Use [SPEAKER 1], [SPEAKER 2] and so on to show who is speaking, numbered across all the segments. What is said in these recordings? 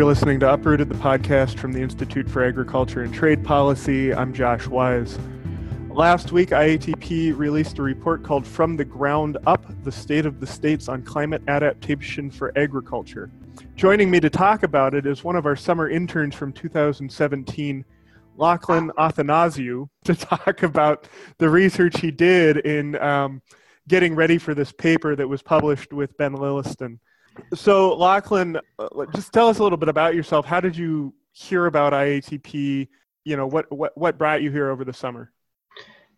[SPEAKER 1] You're listening to Uprooted, the podcast from the Institute for Agriculture and Trade Policy. I'm Josh Wise. Last week, IATP released a report called From the Ground Up The State of the States on Climate Adaptation for Agriculture. Joining me to talk about it is one of our summer interns from 2017, Lachlan Athanasiou, to talk about the research he did in um, getting ready for this paper that was published with Ben Lilliston. So, Lachlan, uh, just tell us a little bit about yourself. How did you hear about IATP? You know, what what what brought you here over the summer?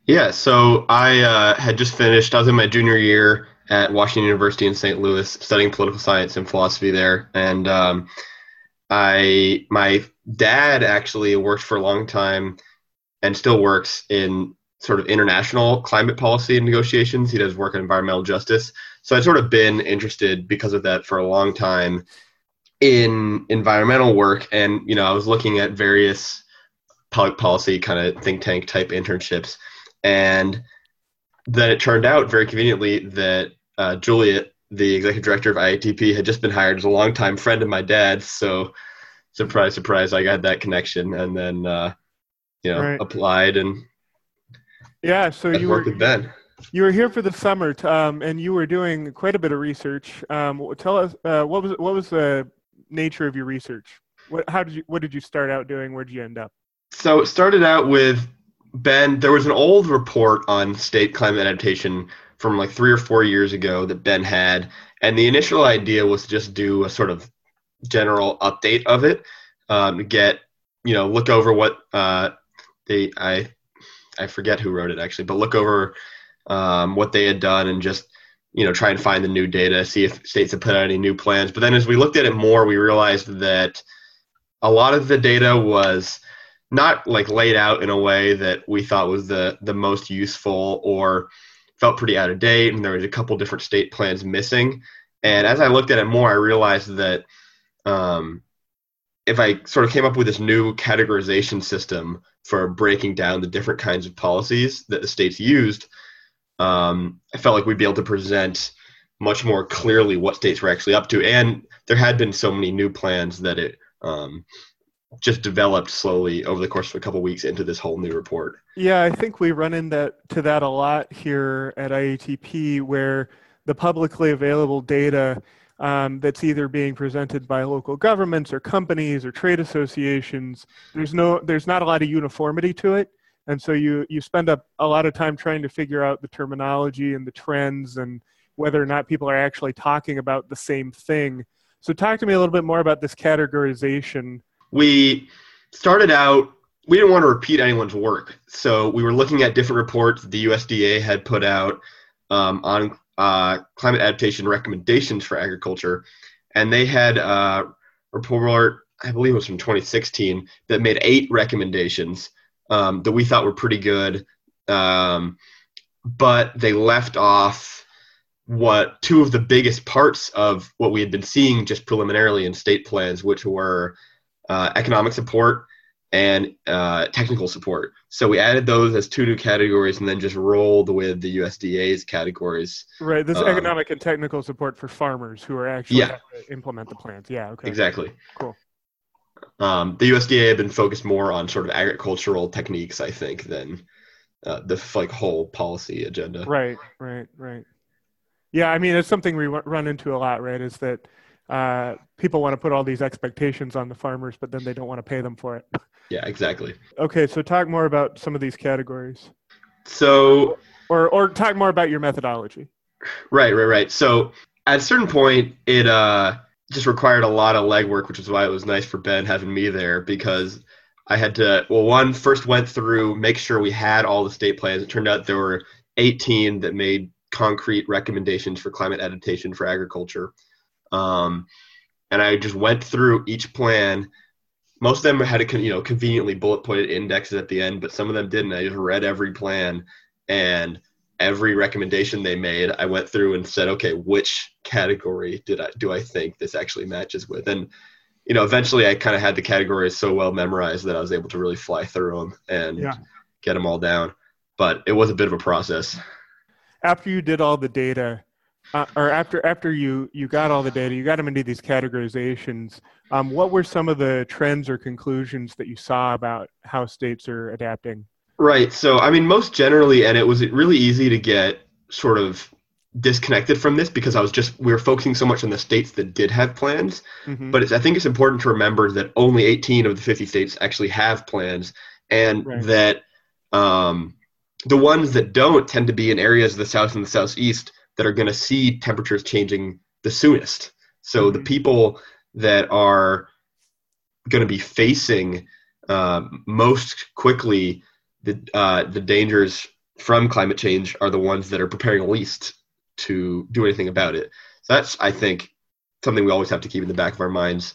[SPEAKER 2] Yeah, so I uh, had just finished. I was in my junior year at Washington University in St. Louis, studying political science and philosophy there, and um, I my dad actually worked for a long time and still works in sort of international climate policy and negotiations. He does work in environmental justice. So I've sort of been interested because of that for a long time in environmental work. And, you know, I was looking at various public policy kind of think tank type internships. And then it turned out very conveniently that uh, Juliet, the executive director of IATP, had just been hired as a longtime friend of my dad's. So, surprise, surprise, I got that connection and then, uh, you know, right. applied and
[SPEAKER 1] yeah, so you
[SPEAKER 2] worked with Ben.
[SPEAKER 1] You were here for the summer, um, and you were doing quite a bit of research. Um, tell us uh, what was what was the nature of your research? What how did you what did you start out doing? Where did you end up?
[SPEAKER 2] So it started out with Ben. There was an old report on state climate adaptation from like three or four years ago that Ben had, and the initial idea was to just do a sort of general update of it, um, get you know look over what uh, they I I forget who wrote it actually, but look over um, what they had done and just you know try and find the new data, see if states have put out any new plans. But then as we looked at it more, we realized that a lot of the data was not like laid out in a way that we thought was the the most useful or felt pretty out of date and there was a couple different state plans missing and as i looked at it more i realized that um, if I sort of came up with this new categorization system for breaking down the different kinds of policies that the states used, um, I felt like we'd be able to present much more clearly what states were actually up to. And there had been so many new plans that it um, just developed slowly over the course of a couple of weeks into this whole new report.
[SPEAKER 1] Yeah, I think we run into that a lot here at IATP where the publicly available data um, that's either being presented by local governments or companies or trade associations. There's no, there's not a lot of uniformity to it, and so you you spend a, a lot of time trying to figure out the terminology and the trends and whether or not people are actually talking about the same thing. So talk to me a little bit more about this categorization.
[SPEAKER 2] We started out we didn't want to repeat anyone's work. So we were looking at different reports the USDA had put out um, on uh, climate adaptation recommendations for agriculture, and they had a report, I believe it was from 2016, that made eight recommendations um, that we thought were pretty good, um, but they left off what two of the biggest parts of what we had been seeing just preliminarily in state plans, which were uh, economic support and uh, technical support. So we added those as two new categories and then just rolled with the USDA's categories.
[SPEAKER 1] Right. This um, economic and technical support for farmers who are actually yeah. implement the plans. Yeah. Okay.
[SPEAKER 2] Exactly.
[SPEAKER 1] Cool.
[SPEAKER 2] Um, the USDA had been focused more on sort of agricultural techniques, I think, than uh, the like whole policy agenda.
[SPEAKER 1] Right. Right. Right. Yeah. I mean, it's something we run into a lot, right? Is that uh, people want to put all these expectations on the farmers, but then they don't want to pay them for it.
[SPEAKER 2] Yeah, exactly.
[SPEAKER 1] Okay, so talk more about some of these categories.
[SPEAKER 2] So,
[SPEAKER 1] or or talk more about your methodology.
[SPEAKER 2] Right, right, right. So, at a certain point, it uh just required a lot of legwork, which is why it was nice for Ben having me there because I had to. Well, one first went through make sure we had all the state plans. It turned out there were 18 that made concrete recommendations for climate adaptation for agriculture. Um, and I just went through each plan most of them had a you know conveniently bullet pointed indexes at the end, but some of them didn't. I just read every plan and every recommendation they made. I went through and said, okay, which category did I do I think this actually matches with? And you know, eventually I kind of had the categories so well memorized that I was able to really fly through them and yeah. get them all down. But it was a bit of a process.
[SPEAKER 1] After you did all the data, uh, or after after you you got all the data, you got them into these categorizations. Um, what were some of the trends or conclusions that you saw about how states are adapting?
[SPEAKER 2] Right. So, I mean, most generally, and it was really easy to get sort of disconnected from this because I was just we were focusing so much on the states that did have plans. Mm-hmm. But I think it's important to remember that only 18 of the 50 states actually have plans, and right. that um, the ones that don't tend to be in areas of the south and the southeast that are going to see temperatures changing the soonest. So mm-hmm. the people that are going to be facing uh, most quickly the uh, the dangers from climate change are the ones that are preparing least to do anything about it. So that's I think something we always have to keep in the back of our minds.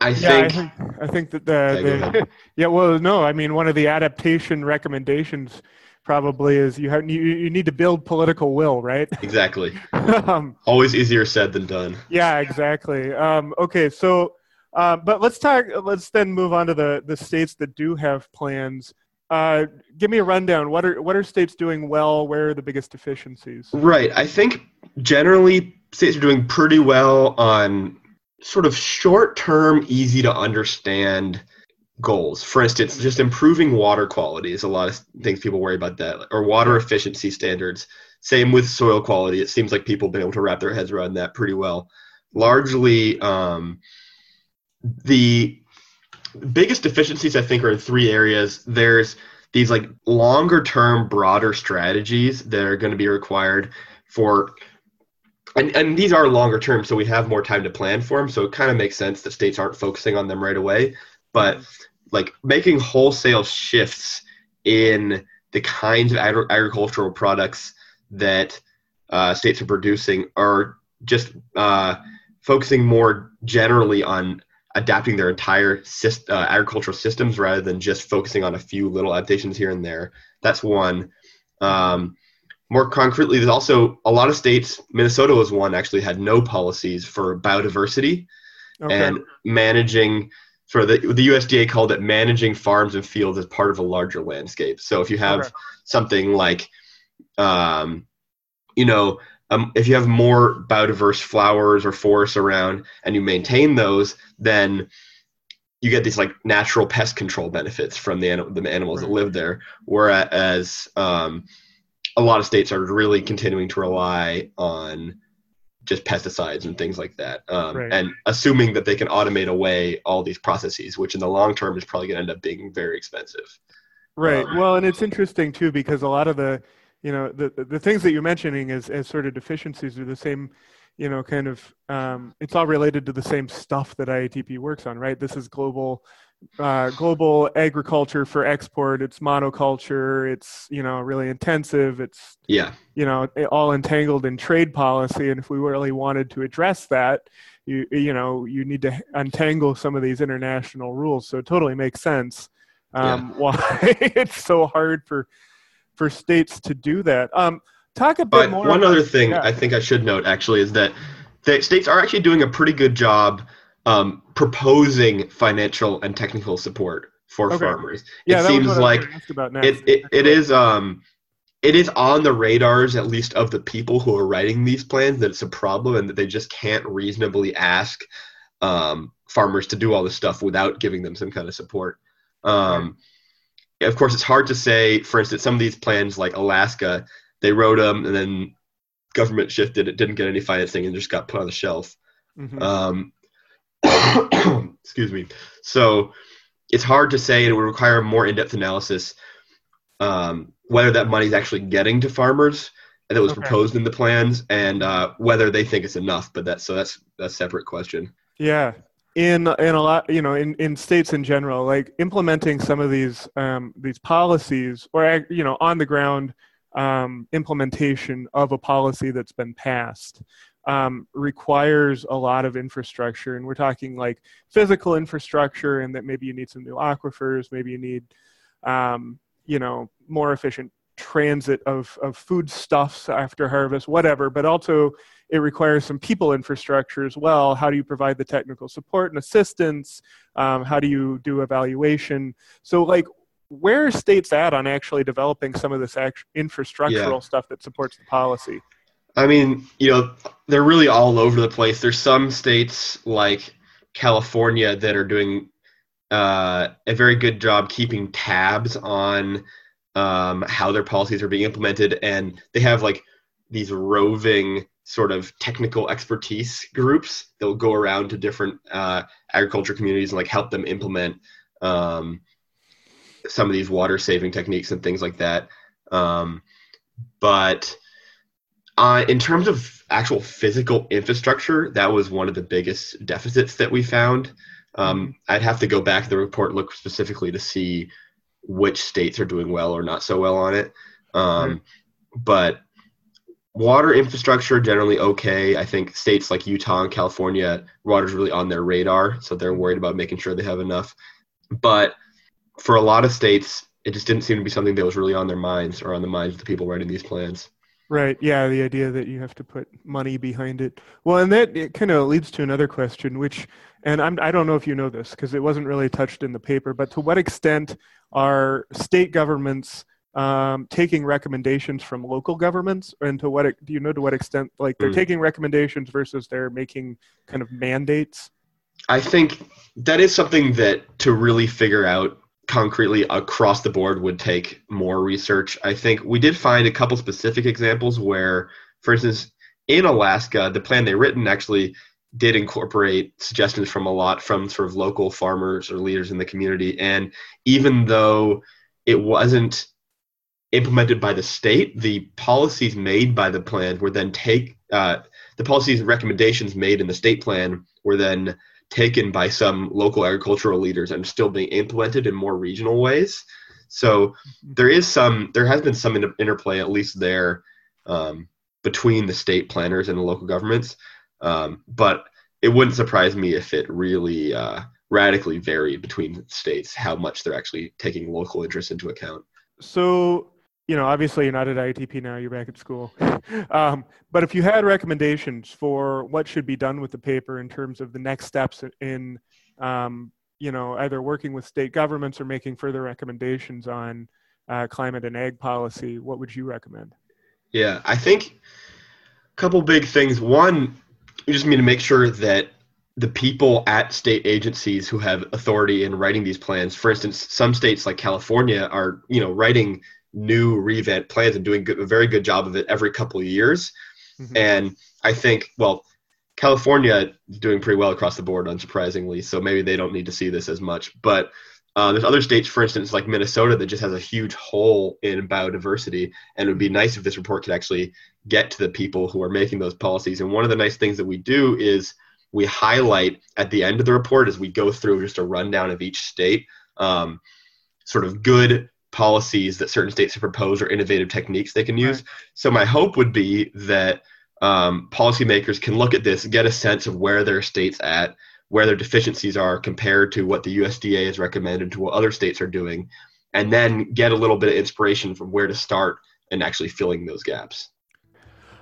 [SPEAKER 2] I
[SPEAKER 1] yeah,
[SPEAKER 2] think,
[SPEAKER 1] I think I think that the, yeah, the yeah well no I mean one of the adaptation recommendations probably is you have you, you need to build political will right?
[SPEAKER 2] Exactly. Um, always easier said than done.
[SPEAKER 1] Yeah exactly. Um, okay so uh, but let's talk let's then move on to the the states that do have plans uh, give me a rundown. What are what are states doing well? Where are the biggest deficiencies?
[SPEAKER 2] Right. I think generally states are doing pretty well on sort of short term, easy to understand goals. For instance, just improving water quality is a lot of things people worry about that, or water efficiency standards. Same with soil quality. It seems like people have been able to wrap their heads around that pretty well. Largely, um, the biggest deficiencies I think are in three areas. There's these like longer term, broader strategies that are going to be required for and, and these are longer term, so we have more time to plan for them. So it kind of makes sense that states aren't focusing on them right away. But like making wholesale shifts in the kinds of agri- agricultural products that uh, states are producing are just uh, focusing more generally on adapting their entire syst- uh, agricultural systems rather than just focusing on a few little adaptations here and there. That's one. Um, more concretely, there's also a lot of states. Minnesota was one actually had no policies for biodiversity okay. and managing. Sort of the, the USDA called it managing farms and fields as part of a larger landscape. So if you have okay. something like, um, you know, um, if you have more biodiverse flowers or forests around and you maintain those, then you get these like natural pest control benefits from the, the animals that live there. Whereas um, a lot of states are really continuing to rely on just pesticides and things like that, um, right. and assuming that they can automate away all these processes, which in the long term is probably going to end up being very expensive.
[SPEAKER 1] Right. Um, well, and it's interesting too because a lot of the you know the the things that you're mentioning as as sort of deficiencies are the same you know kind of um, it's all related to the same stuff that IATP works on right? This is global uh, global agriculture for export. It's monoculture. It's you know really intensive. It's
[SPEAKER 2] yeah.
[SPEAKER 1] you know all entangled in trade policy. And if we really wanted to address that you you know you need to untangle some of these international rules. So it totally makes sense um, yeah. why it's so hard for for states to do that. Um, talk a bit
[SPEAKER 2] but
[SPEAKER 1] more.
[SPEAKER 2] One other thing. I think I should note actually is that the states are actually doing a pretty good job um, proposing financial and technical support for okay. farmers. Yeah, it seems like it, it, it is um, it is on the radars at least of the people who are writing these plans that it's a problem and that they just can't reasonably ask um, farmers to do all this stuff without giving them some kind of support. Um, of course, it's hard to say. For instance, some of these plans, like Alaska, they wrote them and then government shifted. It didn't get any financing and just got put on the shelf. Mm-hmm. Um, excuse me. So it's hard to say. It would require more in-depth analysis um, whether that money is actually getting to farmers and that was okay. proposed in the plans, and uh, whether they think it's enough. But that's so that's a separate question.
[SPEAKER 1] Yeah, in in a lot you know in, in states in general like implementing some of these um, these policies or you know on the ground um, implementation of a policy that's been passed um, requires a lot of infrastructure. And we're talking like physical infrastructure and that maybe you need some new aquifers maybe you need um, you know more efficient transit of, of foodstuffs after harvest whatever but also it requires some people infrastructure as well. How do you provide the technical support and assistance? Um, how do you do evaluation? So, like, where are states at on actually developing some of this act- infrastructural yeah. stuff that supports the policy?
[SPEAKER 2] I mean, you know, they're really all over the place. There's some states like California that are doing uh, a very good job keeping tabs on um, how their policies are being implemented, and they have like these roving sort of technical expertise groups that will go around to different uh, agriculture communities and like help them implement um, some of these water saving techniques and things like that. Um, but uh, in terms of actual physical infrastructure, that was one of the biggest deficits that we found. Um, I'd have to go back to the report, look specifically to see which states are doing well or not so well on it. Um, right. But water infrastructure generally okay. I think states like Utah and California, water's really on their radar, so they're worried about making sure they have enough. But for a lot of states, it just didn't seem to be something that was really on their minds or on the minds of the people writing these plans.
[SPEAKER 1] Right. Yeah. The idea that you have to put money behind it. Well, and that it kind of leads to another question, which, and I'm, I don't know if you know this because it wasn't really touched in the paper, but to what extent are state governments um, taking recommendations from local governments, and to what do you know to what extent like they're mm. taking recommendations versus they're making kind of mandates?
[SPEAKER 2] I think that is something that to really figure out concretely across the board would take more research. I think we did find a couple specific examples where, for instance, in Alaska, the plan they written actually did incorporate suggestions from a lot from sort of local farmers or leaders in the community. And even though it wasn't implemented by the state, the policies made by the plan were then take uh, the policies and recommendations made in the state plan were then taken by some local agricultural leaders and still being implemented in more regional ways. So there is some, there has been some interplay, at least there, um, between the state planners and the local governments. Um, but it wouldn't surprise me if it really uh, radically varied between states how much they're actually taking local interests into account.
[SPEAKER 1] So you know, obviously you're not at IATP now, you're back at school. um, but if you had recommendations for what should be done with the paper in terms of the next steps in, um, you know, either working with state governments or making further recommendations on uh, climate and ag policy, what would you recommend?
[SPEAKER 2] Yeah, I think a couple big things. One, you just need to make sure that the people at state agencies who have authority in writing these plans, for instance, some states like California are, you know, writing new revamp plans and doing good, a very good job of it every couple of years. Mm-hmm. And I think, well, California is doing pretty well across the board, unsurprisingly. So maybe they don't need to see this as much. But uh, there's other states, for instance, like Minnesota, that just has a huge hole in biodiversity. And it would be nice if this report could actually get to the people who are making those policies. And one of the nice things that we do is we highlight at the end of the report as we go through just a rundown of each state, um, sort of good policies that certain states have proposed or innovative techniques they can use. Right. So my hope would be that um, policymakers can look at this, get a sense of where their states at, where their deficiencies are compared to what the USDA has recommended to what other states are doing, and then get a little bit of inspiration from where to start and actually filling those gaps.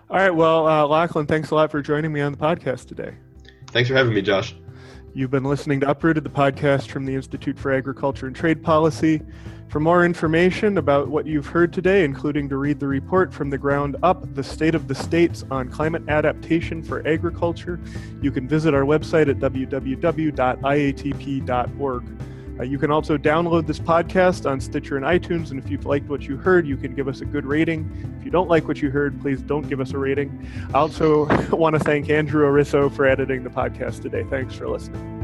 [SPEAKER 1] All right. Well, uh, Lachlan, thanks a lot for joining me on the podcast today.
[SPEAKER 2] Thanks for having me, Josh.
[SPEAKER 1] You've been listening to Uprooted, the podcast from the Institute for Agriculture and Trade Policy. For more information about what you've heard today, including to read the report from the ground up, The State of the States on Climate Adaptation for Agriculture, you can visit our website at www.iatp.org. Uh, you can also download this podcast on Stitcher and iTunes, and if you've liked what you heard, you can give us a good rating. If you don't like what you heard, please don't give us a rating. I also want to thank Andrew Arisso for editing the podcast today. Thanks for listening.